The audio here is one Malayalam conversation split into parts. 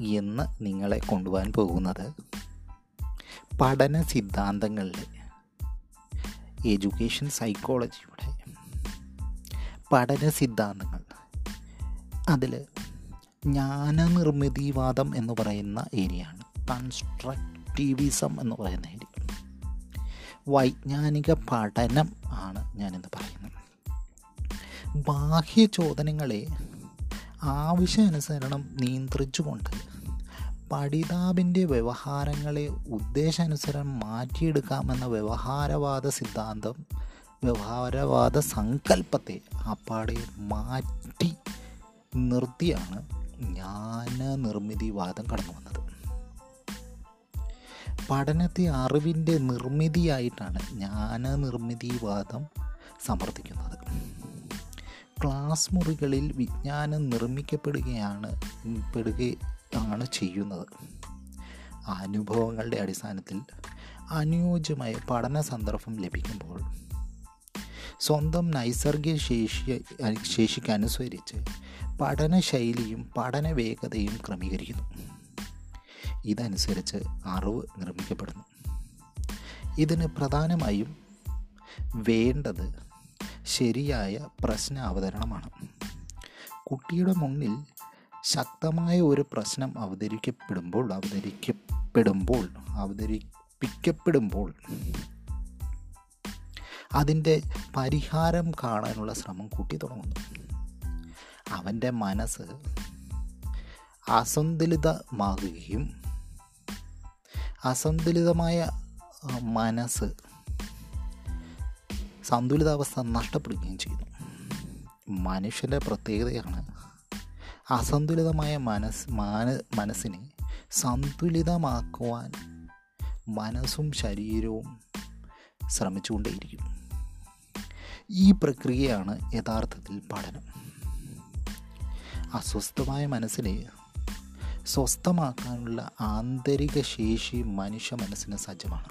എന്ന് നിങ്ങളെ കൊണ്ടുപോകാൻ പോകുന്നത്? പഠന സിദ്ധാന്തങ്ങളിലെ എഡ്യൂക്കേഷൻ സൈക്കോളജിയുടെ പഠന സിദ്ധാന്തങ്ങൾ. അതിൽ ജ്ഞാനനിർമ്മിതിവാദം എന്ന് പറയുന്ന ഏരിയയാണ്. കൺസ്ട്രക്റ്റീവിസം എന്ന് പറയുന്ന ഏരിയ. വൈജ്ഞാനിക പഠനം ആണ് ഞാനിന്ന് പറയുന്നത്. ബാഹ്യ ചോദനങ്ങളെ ആവശ്യാനുസരണം നിയന്ത്രിച്ചുകൊണ്ട് പഠിതാവിന്റെ വ്യവഹാരങ്ങളെ ഉദ്ദേശാനുസരണം മാറ്റിയെടുക്കാമെന്ന വ്യവഹാരവാദ സിദ്ധാന്തം വ്യവഹാരവാദ സങ്കല്പത്തെ അപ്പാടെ മാറ്റി നിർത്തിയാണ് ജ്ഞാനനിർമ്മിതിവാദം കടന്നു വന്നത്. പഠനത്തെ അറിവിന്റെ നിർമ്മിതിയായിട്ടാണ് ജ്ഞാനനിർമ്മിതിവാദം സമർത്ഥിക്കുന്നത്. ക്ലാസ് മുറികളിൽ വിജ്ഞാനം നിർമ്മിക്കപ്പെടുകയാണ് പെടുകയാണ് ചെയ്യുന്നത്. അനുഭവങ്ങളുടെ അടിസ്ഥാനത്തിൽ അനുയോജ്യമായ പഠന സന്ദർഭം ലഭിക്കുമ്പോൾ സ്വന്തം നൈസർഗിക ശേഷി ശേഷിക്കനുസരിച്ച് പഠനശൈലിയും പഠന വേഗതയും ക്രമീകരിക്കുന്നു. ഇതനുസരിച്ച് അറിവ് നിർമ്മിക്കപ്പെടുന്നു. ഇതിന് പ്രധാനമായും വേണ്ടത് ശരിയായ പ്രശ്ന അവതരണമാണ് കുട്ടിയുടെ മുന്നിൽ ശക്തമായ ഒരു പ്രശ്നം അവതരിക്കപ്പെടുമ്പോൾ അവതരിക്കപ്പെടുമ്പോൾ അവതരിപ്പിക്കപ്പെടുമ്പോൾ അതിന്റെ പരിഹാരം കാണാനുള്ള ശ്രമം കൂട്ടി തുടങ്ങുന്നു. അവന്റെ മനസ്സ് അസന്തുലിതമാകുകയും അസന്തുലിതമായ മനസ്സ് സന്തുലിതാവസ്ഥ നഷ്ടപ്പെടുകയും ചെയ്യുന്നു. മനുഷ്യന്റെ പ്രത്യേകതയാണ് അസന്തുലിതമായ മനസ് മാന മനസ്സിനെ സന്തുലിതമാക്കുവാൻ മനസ്സും ശരീരവും ശ്രമിച്ചുകൊണ്ടേയിരിക്കും ഈ പ്രക്രിയയാണ് യഥാർത്ഥത്തിൽ പഠനം. അസ്വസ്ഥമായ മനസ്സിനെ സ്വസ്ഥമാക്കാനുള്ള ആന്തരിക ശേഷി മനുഷ്യ മനസ്സിന് സജ്ജമാണ്.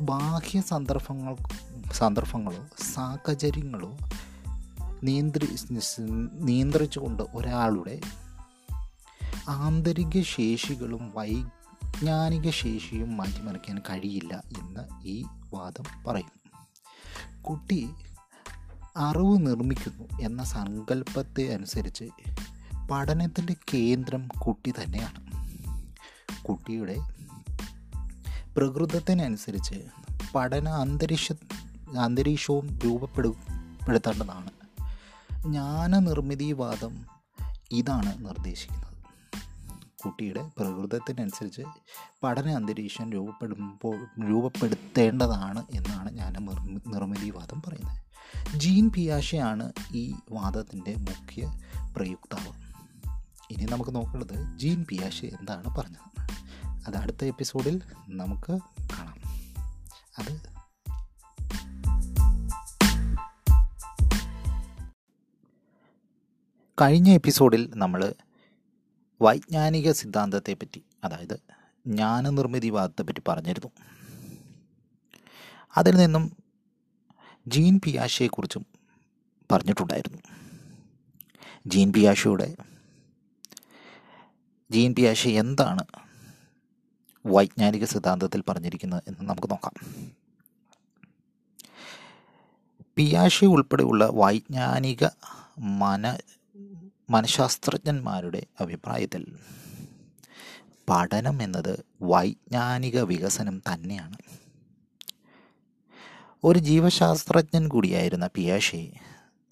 ബാഹ്യ സന്ദർഭങ്ങൾ സന്ദർഭങ്ങളോ സാഹചര്യങ്ങളോ നിയന്ത്രി നിയന്ത്രിച്ചുകൊണ്ട് ഒരാളുടെ ആന്തരിക ശേഷികളും വൈജ്ഞാനിക ശേഷിയും മാറ്റിമറിക്കാൻ കഴിയില്ല എന്ന് ഈ വാദം പറയും കുട്ടി അറിവ് നിർമ്മിക്കുന്നു എന്ന സങ്കല്പത്തെ അനുസരിച്ച് പഠനത്തിന്റെ കേന്ദ്രം കുട്ടി തന്നെയാണ്. കുട്ടിയുടെ പ്രകൃതത്തിനനുസരിച്ച് പഠന അന്തരീക്ഷ അന്തരീക്ഷവും രൂപപ്പെടുപ്പെടുത്തേണ്ടതാണ് ജ്ഞാനനിർമ്മിതിവാദം ഇതാണ് നിർദ്ദേശിക്കുന്നത്. കുട്ടിയുടെ പ്രകൃതത്തിനനുസരിച്ച് പഠന അന്തരീക്ഷം രൂപപ്പെടുമ്പോൾ രൂപപ്പെടുത്തേണ്ടതാണ് എന്നാണ് ഞാൻ നിർമ്മിതിവാദം പറയുന്നത്. ജീൻ പിയാഷയാണ് ഈ വാദത്തിന്റെ മുഖ്യ പ്രയുക്താവ്. ഇനി നമുക്ക് നോക്കേണ്ടത് ജീൻ പിയാഷെ എന്താണ് പറഞ്ഞത്. അത് അടുത്ത എപ്പിസോഡിൽ നമുക്ക് കാണാം. അത് കഴിഞ്ഞ എപ്പിസോഡിൽ നമ്മൾ വൈജ്ഞാനിക സിദ്ധാന്തത്തെ പറ്റി അതായത് ജ്ഞാനനിർമ്മിതിവാദത്തെപ്പറ്റി പറഞ്ഞിരുന്നു. അതിൽ നിന്നും ജീൻ പിയാഷയെക്കുറിച്ചും പറഞ്ഞിട്ടുണ്ടായിരുന്നു. ജീൻ പിയാഷയുടെ ജീൻ പിയാഷ എന്താണ് വൈജ്ഞാനിക സിദ്ധാന്തത്തിൽ പറഞ്ഞിരിക്കുന്നത് എന്ന് നമുക്ക് നോക്കാം. പിയാഷ ഉൾപ്പെടെയുള്ള വൈജ്ഞാനിക മന മനഃശാസ്ത്രജ്ഞന്മാരുടെ അഭിപ്രായത്തിൽ പഠനം എന്നത് വൈജ്ഞാനിക വികസനം തന്നെയാണ്. ഒരു ജീവശാസ്ത്രജ്ഞൻ കൂടിയായിരുന്ന പിയാഷെ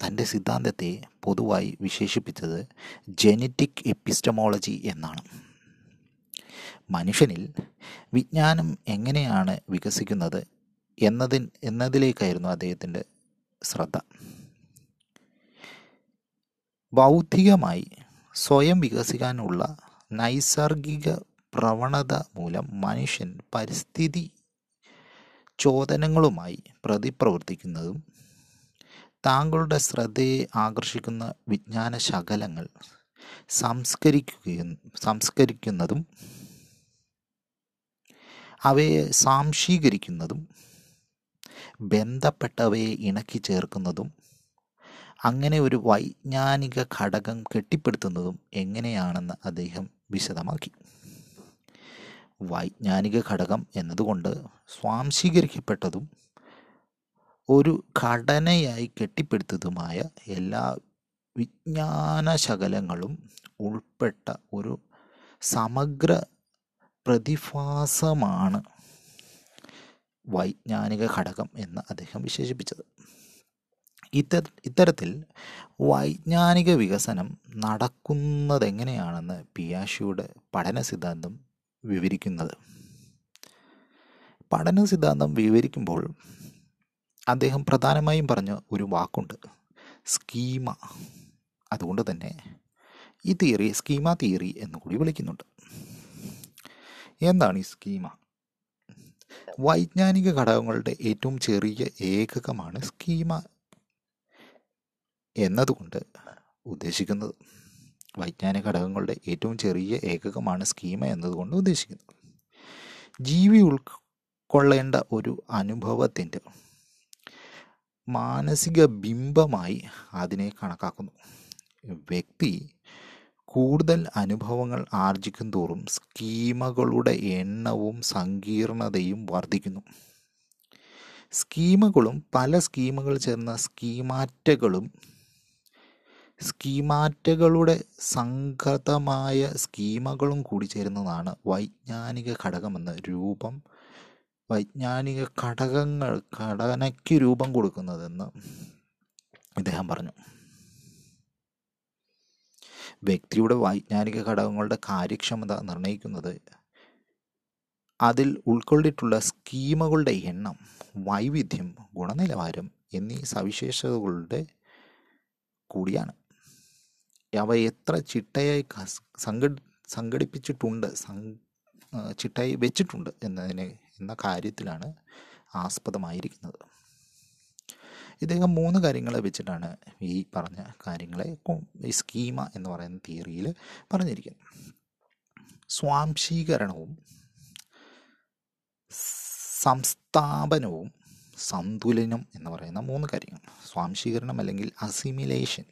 തന്റെ സിദ്ധാന്തത്തെ പൊതുവായി വിശേഷിപ്പിച്ചത് ജെനറ്റിക് എപ്പിസ്റ്റമോളജി എന്നാണ്. മനുഷ്യനിൽ വിജ്ഞാനം എങ്ങനെയാണ് വികസിക്കുന്നത് എന്നതിൻ എന്നതിലേക്കായിരുന്നു അദ്ദേഹത്തിന്റെ ശ്രദ്ധ. ബൗദ്ധികമായി സ്വയം വികസിക്കാനുള്ള നൈസർഗിക പ്രവണത മൂലം മനുഷ്യൻ പരിസ്ഥിതി ചോദനങ്ങളുമായി പ്രതിപ്രവർത്തിക്കുന്നതും താങ്കളുടെ ശ്രദ്ധയെ ആകർഷിക്കുന്ന വിജ്ഞാന ശകലങ്ങൾ സംസ്കരിക്കുകയും സംസ്കരിക്കുന്നതും അവയെ സാംശീകരിക്കുന്നതും ബന്ധപ്പെട്ടവയെ ഇണക്കി ചേർക്കുന്നതും അങ്ങനെ ഒരു വൈജ്ഞാനിക ഘടകം കെട്ടിപ്പടുത്തുന്നതും എങ്ങനെയാണെന്ന് അദ്ദേഹം വിശദമാക്കി. വൈജ്ഞാനിക ഘടകം എന്നതുകൊണ്ട് സ്വാംശീകരിക്കപ്പെട്ടതും ഒരു ഘടനയായി കെട്ടിപ്പടുത്തതുമായ എല്ലാ വിജ്ഞാന ശകലങ്ങളും ഉൾപ്പെട്ട ഒരു സമഗ്ര പ്രതിഭാസമാണ് വൈജ്ഞാനിക ഘടകം എന്ന് അദ്ദേഹം വിശേഷിപ്പിച്ചത്. ഇത്ത ഇത്തരത്തിൽ വൈജ്ഞാനിക വികസനം നടക്കുന്നതെങ്ങനെയാണെന്ന് പിയാഷിയുടെ പഠന സിദ്ധാന്തം വിവരിക്കുന്നത്. പഠന സിദ്ധാന്തം വിവരിക്കുമ്പോൾ അദ്ദേഹം പ്രധാനമായും പറഞ്ഞ ഒരു വാക്കുണ്ട്. സ്കീമ. അതുകൊണ്ട് തന്നെ ഈ തിയറി സ്കീമ തിയറി എന്ന് കൂടി വിളിക്കുന്നുണ്ട്. എന്താണ് ഈ സ്കീമ? വൈജ്ഞാനിക ഘടകങ്ങളുടെ ഏറ്റവും ചെറിയ ഏകകമാണ് സ്കീമ എന്നതുകൊണ്ട് ഉദ്ദേശിക്കുന്നത് വൈജ്ഞാനിക ഘടകങ്ങളുടെ ഏറ്റവും ചെറിയ ഏകകമാണ് സ്കീമ എന്നതുകൊണ്ട് ഉദ്ദേശിക്കുന്നത്. ജീവി ഉൾക്കൊള്ളേണ്ട ഒരു അനുഭവത്തിന്റെ മാനസിക ബിംബമായി അതിനെ കണക്കാക്കുന്നു. വ്യക്തി കൂടുതൽ അനുഭവങ്ങൾ ആർജിക്കും തോറും സ്കീമകളുടെ എണ്ണവും സങ്കീർണതയും വർദ്ധിക്കുന്നു. സ്കീമകളും പല സ്കീമുകൾ ചേർന്ന സ്കീമാറ്റകളും സ്കീമാറ്റകളുടെ സംഘതമായ സ്കീമകളും കൂടി ചേരുന്നതാണ് വൈജ്ഞാനിക ഘടകമെന്ന് രൂപം. വൈജ്ഞാനിക ഘടകങ്ങൾ ഘടനയ്ക്ക് രൂപം കൊടുക്കുന്നതെന്ന് ഇദ്ദേഹം പറഞ്ഞു. വ്യക്തിയുടെ വൈജ്ഞാനിക ഘടകങ്ങളുടെ കാര്യക്ഷമത നിർണയിക്കുന്നത് അതിൽ ഉൾക്കൊള്ളിട്ടുള്ള സ്കീമുകളുടെ എണ്ണം വൈവിധ്യം ഗുണനിലവാരം എന്നീ സവിശേഷതകളുടെ കൂടിയാണ്. അവ എത്ര ചിട്ടയായി സംഘ സംഘടിപ്പിച്ചിട്ടുണ്ട് ചിട്ടയായി വെച്ചിട്ടുണ്ട് എന്നതിനെ എന്ന കാര്യത്തിലാണ് ആസ്പദമായിരിക്കുന്നത്. ഇദ്ദേഹം മൂന്ന് കാര്യങ്ങളെ വെച്ചിട്ടാണ് ഈ പറഞ്ഞ കാര്യങ്ങളെ ഈ സ്കീമ എന്ന് പറയുന്ന തിയറിയിൽ പറഞ്ഞിരിക്കുന്നത്. സ്വാംശീകരണവും സംസ്ഥാപനവും സന്തുലനം എന്ന് പറയുന്ന മൂന്ന് കാര്യങ്ങൾ. സ്വാംശീകരണം അല്ലെങ്കിൽ അസിമിലേഷൻ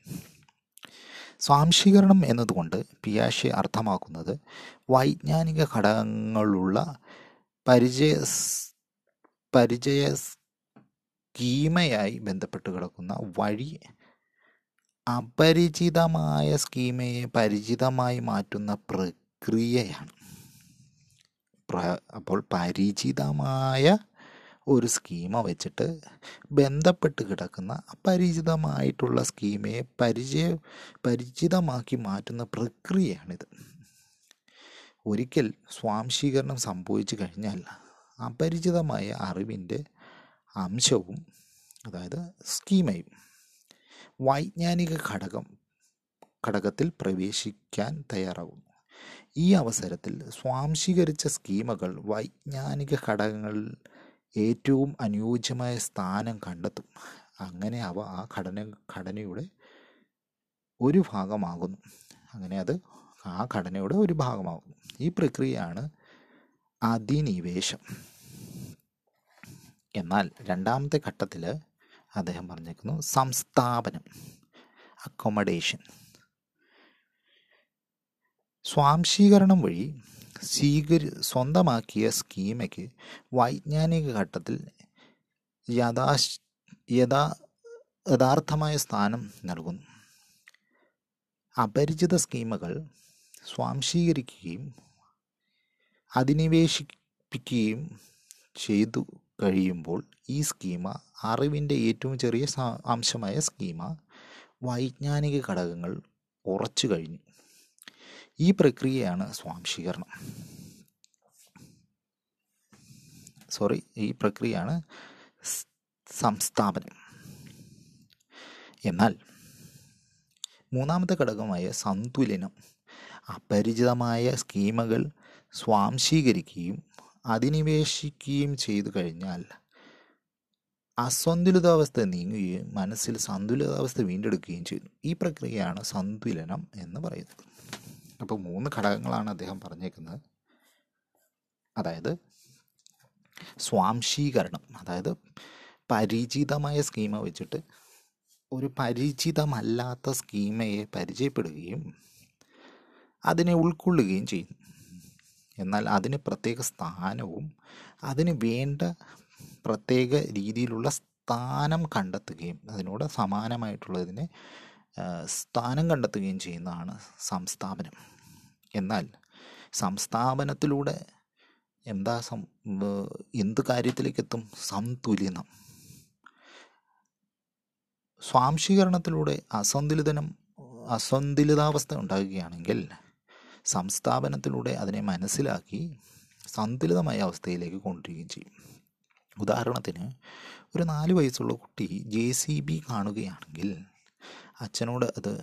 സ്വാംശീകരണം എന്നതുകൊണ്ട് പിയാഷെ അർത്ഥമാക്കുന്നത് വൈജ്ഞാനിക ഘടകങ്ങളുള്ള പരിചയ പരിചയ സ്കീമയായി ബന്ധപ്പെട്ട് കിടക്കുന്ന വഴി അപരിചിതമായ സ്കീമയെ പരിചിതമായി മാറ്റുന്ന പ്രക്രിയയാണ്. അപ്പോൾ പരിചിതമായ ഒരു സ്കീമ വെച്ചിട്ട് ബന്ധപ്പെട്ട് കിടക്കുന്ന അപരിചിതമായിട്ടുള്ള സ്കീമയെ പരിചയ പരിചിതമാക്കി മാറ്റുന്ന പ്രക്രിയയാണിത്. ഒരിക്കൽ സ്വാംശീകരണം സംഭവിച്ചു കഴിഞ്ഞാൽ അപരിചിതമായ അറിവിന്റെ അംശവും അതായത് സ്കീമയും വൈജ്ഞാനിക ഘടകം ഘടകത്തിൽ പ്രവേശിക്കാൻ തയ്യാറാകുന്നു. ഈ അവസരത്തിൽ സ്വാംശീകരിച്ച സ്കീമകൾ വൈജ്ഞാനിക ഘടകങ്ങളിൽ ഏറ്റവും അനുയോജ്യമായ സ്ഥാനം കണ്ടെത്തും. അങ്ങനെ അവ ആ ഘടന ഘടനയുടെ ഒരു ഭാഗമാകുന്നു. അങ്ങനെ അത് ആ ഘടനയുടെ ഒരു ഭാഗമാകുന്നു. ഈ പ്രക്രിയയാണ് അധിനിവേശം. എന്നാൽ രണ്ടാമത്തെ ഘട്ടത്തിൽ അദ്ദേഹം പറഞ്ഞേക്കുന്നു സംസ്ഥാപനം അക്കോമഡേഷൻ സ്വാംശീകരണം വഴി സ്വീകരി സ്വന്തമാക്കിയ സ്കീമയ്ക്ക് വൈജ്ഞാനിക ഘട്ടത്തിൽ യഥാ യഥാ യഥാർത്ഥമായ സ്ഥാനം നൽകുന്നു. അപരിചിത സ്കീമുകൾ സ്വാംശീകരിക്കുകയും അധിനിവേശിപ്പിക്കുകയും ചെയ്തു കഴിയുമ്പോൾ ഈ സ്കീമ അറിവിന്റെ ഏറ്റവും ചെറിയ അംശമായ സ്കീമ വൈജ്ഞാനിക ഘടകങ്ങൾ ഉറച്ചു കഴിഞ്ഞു. ഈ പ്രക്രിയയാണ് സ്വാംശീകരണം. സോറി ഈ പ്രക്രിയയാണ് സംസ്ഥാപനം. എന്നാൽ മൂന്നാമത്തെ ഘടകമായ സന്തുലനം അപരിചിതമായ സ്കീമുകൾ സ്വാംശീകരിക്കുകയും അധിനിവേശിക്കുകയും ചെയ്തു കഴിഞ്ഞാൽ അസന്തുലിതാവസ്ഥ നീങ്ങുകയും മനസ്സിൽ സന്തുലിതാവസ്ഥ വീണ്ടെടുക്കുകയും ചെയ്യുന്നു ഈ പ്രക്രിയയാണ് സന്തുലനം എന്ന് പറയുന്നത്. അപ്പോൾ മൂന്ന് ഘടകങ്ങളാണ് അദ്ദേഹം പറഞ്ഞേക്കുന്നത്. അതായത് സ്വാംശീകരണം അതായത് പരിചിതമായ സ്കീമ വെച്ചിട്ട് ഒരു പരിചിതമല്ലാത്ത സ്കീമയെ പരിചയപ്പെടുകയും അതിനെ ഉൾക്കൊള്ളുകയും ചെയ്യുന്നു. എന്നാൽ അതിന് പ്രത്യേക സ്ഥാനവും അതിന് വേണ്ട പ്രത്യേക രീതിയിലുള്ള സ്ഥാനം കണ്ടെത്തുകയും അതിനോട് സമാനമായിട്ടുള്ളതിനെ സ്ഥാനം കണ്ടെത്തുകയും ചെയ്യുന്നതാണ് സംസ്ഥാപനം. എന്നാൽ സംസ്ഥാപനത്തിലൂടെ എന്താ സം എന്ത് കാര്യത്തിലേക്കെത്തും? സന്തുലിതം. സ്വാംശീകരണത്തിലൂടെ അസന്തുലിതനം അസന്തുലിതാവസ്ഥ ഉണ്ടാകുകയാണെങ്കിൽ സംസ്ഥാപനത്തിലൂടെ അതിനെ മനസ്സിലാക്കി സന്തുലിതമായ അവസ്ഥയിലേക്ക് കൊണ്ടുവരികയും ചെയ്യും. ഉദാഹരണത്തിന് ഒരു നാല് വയസ്സുള്ള കുട്ടി ജെ സി ബി കാണുകയാണെങ്കിൽ അച്ഛനോട് അത്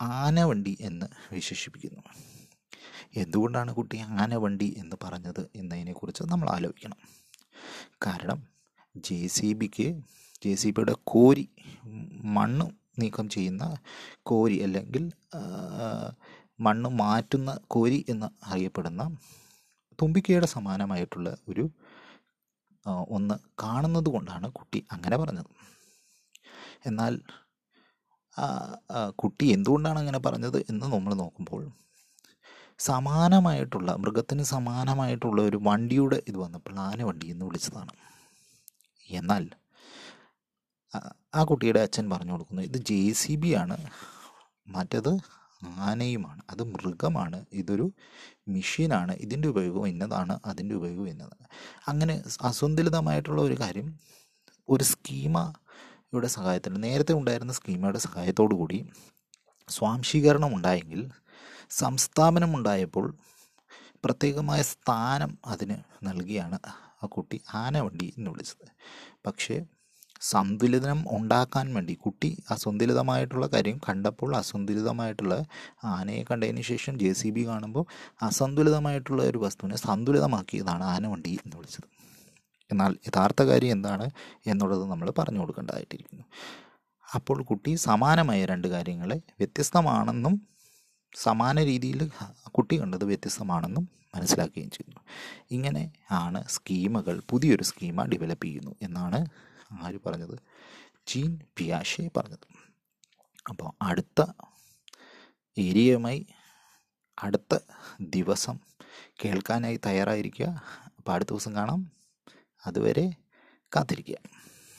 ആനവണ്ടി എന്ന് വിശേഷിപ്പിക്കുന്നു. എന്തുകൊണ്ടാണ് കുട്ടി ആനവണ്ടി എന്ന് പറഞ്ഞത് എന്നതിനെക്കുറിച്ച് നമ്മൾ ആലോചിക്കണം. കാരണം ജെ സി ബിക്ക് ജെ സി ബിയുടെ കോരി മണ്ണ് നീക്കം ചെയ്യുന്ന കോരി അല്ലെങ്കിൽ മണ്ണ് മാറ്റുന്ന കോരി എന്ന് അറിയപ്പെടുന്ന തുമ്പിക്കയുടെ സമാനമായിട്ടുള്ള ഒരു ഒന്ന് കാണുന്നത് കൊണ്ടാണ് കുട്ടി അങ്ങനെ പറഞ്ഞത്. എന്നാൽ കുട്ടി എന്തുകൊണ്ടാണ് അങ്ങനെ പറഞ്ഞത് എന്ന് നമ്മൾ നോക്കുമ്പോൾ സമാനമായിട്ടുള്ള മൃഗത്തിന് സമാനമായിട്ടുള്ള ഒരു വണ്ടിയുടെ ഇത് വന്നപ്പോൾ ആന വണ്ടി എന്ന് വിളിച്ചതാണ്. എന്നാൽ ആ- കുട്ടിയുടെ അച്ഛൻ പറഞ്ഞു കൊടുക്കുന്നു ഇത് ജെ സി ബി ആണ് മറ്റത് ആനയുമാണ് അത് മൃഗമാണ് ഇതൊരു മെഷീനാണ് ഇതിന്റെ ഉപയോഗം ഇന്നതാണ് അതിന്റെ ഉപയോഗം ഇന്നതാണ്. അങ്ങനെ അസന്തുലിതമായിട്ടുള്ള ഒരു കാര്യം ഒരു സ്കീമയുടെ സഹായത്തിന് നേരത്തെ ഉണ്ടായിരുന്ന സ്കീമയുടെ സഹായത്തോടു കൂടി സ്വാംശീകരണം ഉണ്ടായെങ്കിൽ സംസ്ഥാപനം ഉണ്ടായപ്പോൾ പ്രത്യേകമായ സ്ഥാനം അതിന് നൽകിയാണ് ആ കുട്ടി ആനവണ്ടി എന്ന് വിളിച്ചത്. പക്ഷേ സന്തുലിതം ഉണ്ടാക്കാൻ വേണ്ടി കുട്ടി അസന്തുലിതമായിട്ടുള്ള കാര്യം കണ്ടപ്പോൾ അസന്തുലിതമായിട്ടുള്ള ആനയെ കണ്ടതിന് ശേഷം ജെ സി ബി കാണുമ്പോൾ അസന്തുലിതമായിട്ടുള്ള ഒരു വസ്തുവിനെ സന്തുലിതമാക്കിയതാണ് ആനവണ്ടി എന്ന് വിളിച്ചത്. എന്നാൽ യഥാർത്ഥ കാര്യം എന്താണ് എന്നുള്ളത് നമ്മൾ പറഞ്ഞു കൊടുക്കേണ്ടതായിട്ടിരിക്കുന്നു. അപ്പോൾ കുട്ടി സമാനമായ രണ്ട് കാര്യങ്ങളെ വ്യത്യസ്തമാണെന്നും സമാന രീതിയിൽ കുട്ടി കണ്ടത് വ്യത്യസ്തമാണെന്നും മനസ്സിലാക്കുകയും ചെയ്യുന്നു. ഇങ്ങനെ ആണ് സ്കീമുകൾ പുതിയൊരു സ്കീമ ഡെവലപ്പ് ചെയ്യുന്നു എന്നാണ് ആര് പറഞ്ഞത്? ജീൻ പിയാഷെ പറഞ്ഞത്. അപ്പോൾ അടുത്ത ഏരിയയുമായി അടുത്ത ദിവസം കേൾക്കാനായി തയ്യാറായിരിക്കുക. അപ്പോൾ അടുത്ത ദിവസം കാണാം. അതുവരെ കാത്തിരിക്കുക.